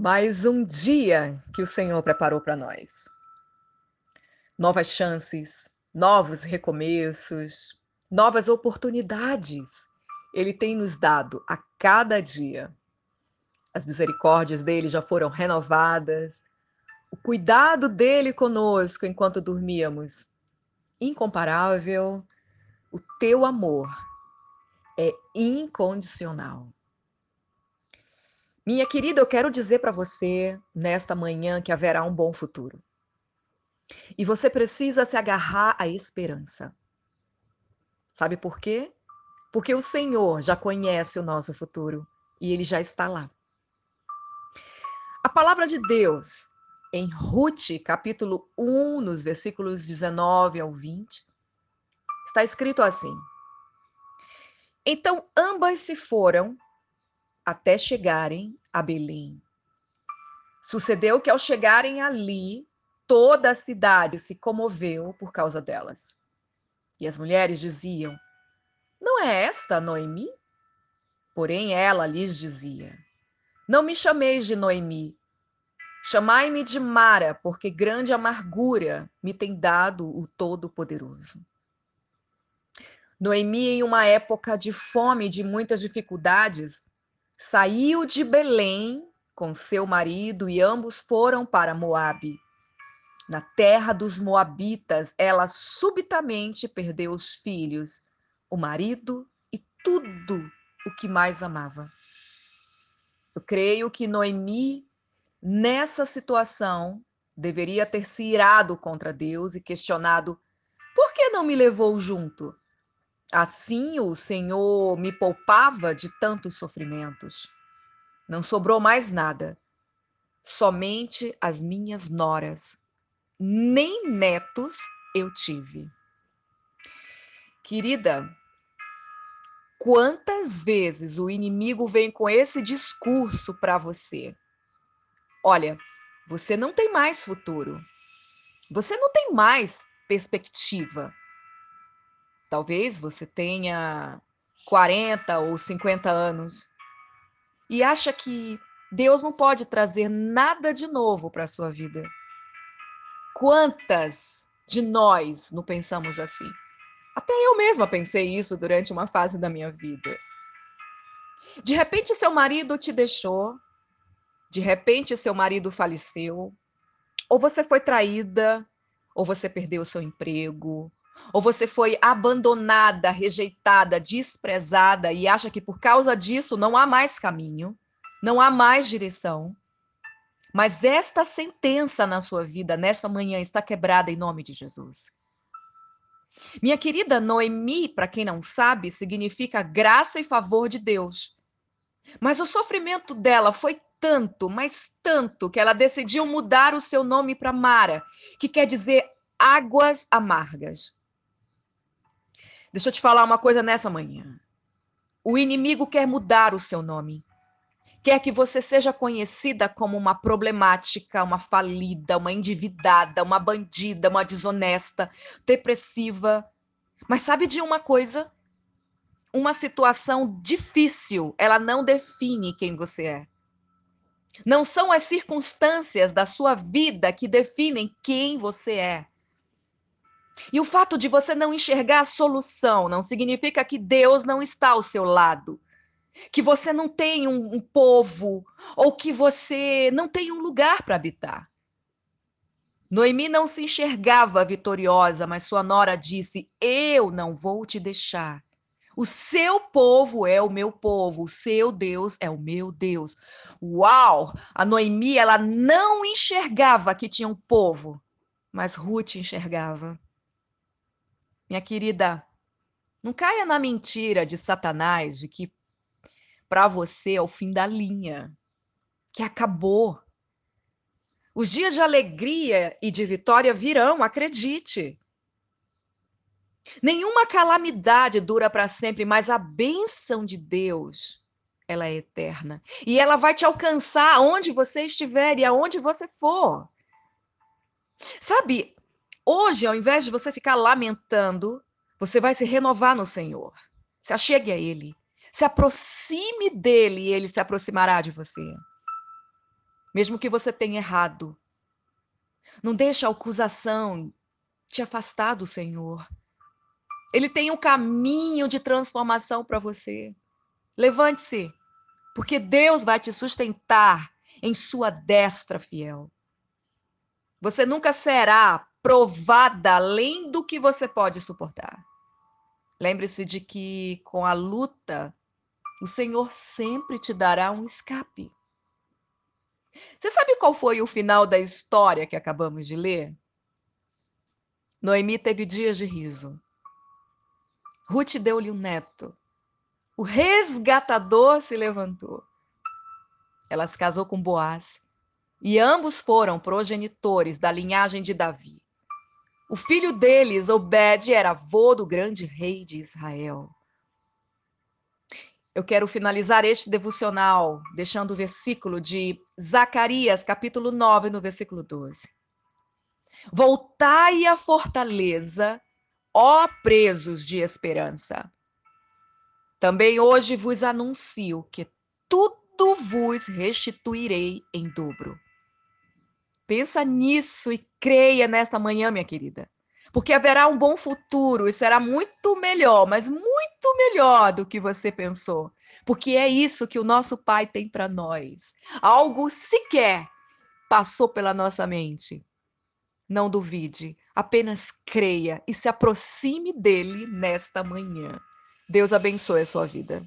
Mais um dia que o Senhor preparou para nós. Novas chances, novos recomeços, novas oportunidades. Ele tem nos dado a cada dia. As misericórdias dele já foram renovadas. O cuidado dele conosco enquanto dormíamos, incomparável. O teu amor é incondicional. Minha querida, eu quero dizer para você nesta manhã que haverá um bom futuro. E você precisa se agarrar à esperança. Sabe por quê? Porque o Senhor já conhece o nosso futuro e ele já está lá. A palavra de Deus em Ruth, capítulo 1, nos versículos 19 ao 20, está escrito assim: Então ambas se foram até chegarem a Belém. Sucedeu que ao chegarem ali, toda a cidade se comoveu por causa delas. E as mulheres diziam: Não é esta Noemi? Porém ela lhes dizia: Não me chameis de Noemi, chamai-me de Mara, porque grande amargura me tem dado o Todo-Poderoso. Noemi, em uma época de fome e de muitas dificuldades, saiu de Belém com seu marido e ambos foram para Moabe. Na terra dos moabitas, ela subitamente perdeu os filhos, o marido e tudo o que mais amava. Eu creio que Noemi, nessa situação, deveria ter se irado contra Deus e questionado: por que não me levou junto? Assim o Senhor me poupava de tantos sofrimentos. Não sobrou mais nada, somente as minhas noras. Nem netos eu tive. Querida, quantas vezes o inimigo vem com esse discurso para você? Olha, você não tem mais futuro. Você não tem mais perspectiva. Talvez você tenha 40 ou 50 anos e acha que Deus não pode trazer nada de novo para a sua vida. Quantas de nós não pensamos assim? Até eu mesma pensei isso durante uma fase da minha vida. De repente, seu marido te deixou, de repente, seu marido faleceu, ou você foi traída, ou você perdeu seu emprego, ou você foi abandonada, rejeitada, desprezada e acha que por causa disso não há mais caminho, não há mais direção. Mas esta sentença na sua vida, nesta manhã, está quebrada em nome de Jesus. Minha querida Noemi, para quem não sabe, significa graça e favor de Deus. Mas o sofrimento dela foi tanto, mas tanto, que ela decidiu mudar o seu nome para Mara, que quer dizer águas amargas. Deixa eu te falar uma coisa nessa manhã. O inimigo quer mudar o seu nome. Quer que você seja conhecida como uma problemática, uma falida, uma endividada, uma bandida, uma desonesta, depressiva. Mas sabe de uma coisa? Uma situação difícil, ela não define quem você é. Não são as circunstâncias da sua vida que definem quem você é. E o fato de você não enxergar a solução não significa que Deus não está ao seu lado, que você não tem um, um povo ou que você não tem um lugar para habitar. Noemi não se enxergava vitoriosa, mas sua nora disse: Eu não vou te deixar. O seu povo é o meu povo, o seu Deus é o meu Deus. Uau! A Noemi, ela não enxergava que tinha um povo, mas Ruth enxergava. Minha querida, não caia na mentira de Satanás de que para você é o fim da linha, que acabou. Os dias de alegria e de vitória virão, acredite. Nenhuma calamidade dura para sempre, mas a bênção de Deus, ela é eterna. E ela vai te alcançar onde você estiver e aonde você for. Sabe, Hoje, ao invés de você ficar lamentando, você vai se renovar no Senhor. Se achegue a Ele. Se aproxime dele e ele se aproximará de você. mesmo que você tenha errado. Não deixe a acusação te afastar do Senhor. Ele tem um caminho de transformação para você. Levante-se, porque Deus vai te sustentar em sua destra fiel. Você nunca será provada além do que você pode suportar. Lembre-se de que com a luta, o Senhor sempre te dará um escape. Você sabe qual foi o final da história que acabamos de ler? Noemi teve dias de riso. Ruth deu-lhe um neto. O resgatador se levantou. Ela se casou com Boaz. E ambos foram progenitores da linhagem de Davi. O filho deles, Obed, era avô do grande rei de Israel. Eu quero finalizar este devocional deixando o versículo de Zacarias, capítulo 9, no versículo 12. Voltai à fortaleza, ó presos de esperança. Também hoje vos anuncio que tudo vos restituirei em dobro. Pensa nisso e creia nesta manhã, minha querida. Porque haverá um bom futuro e será muito melhor, mas muito melhor do que você pensou. Porque é isso que o nosso Pai tem para nós. Algo sequer passou pela nossa mente. Não duvide, apenas creia e se aproxime dele nesta manhã. Deus abençoe a sua vida.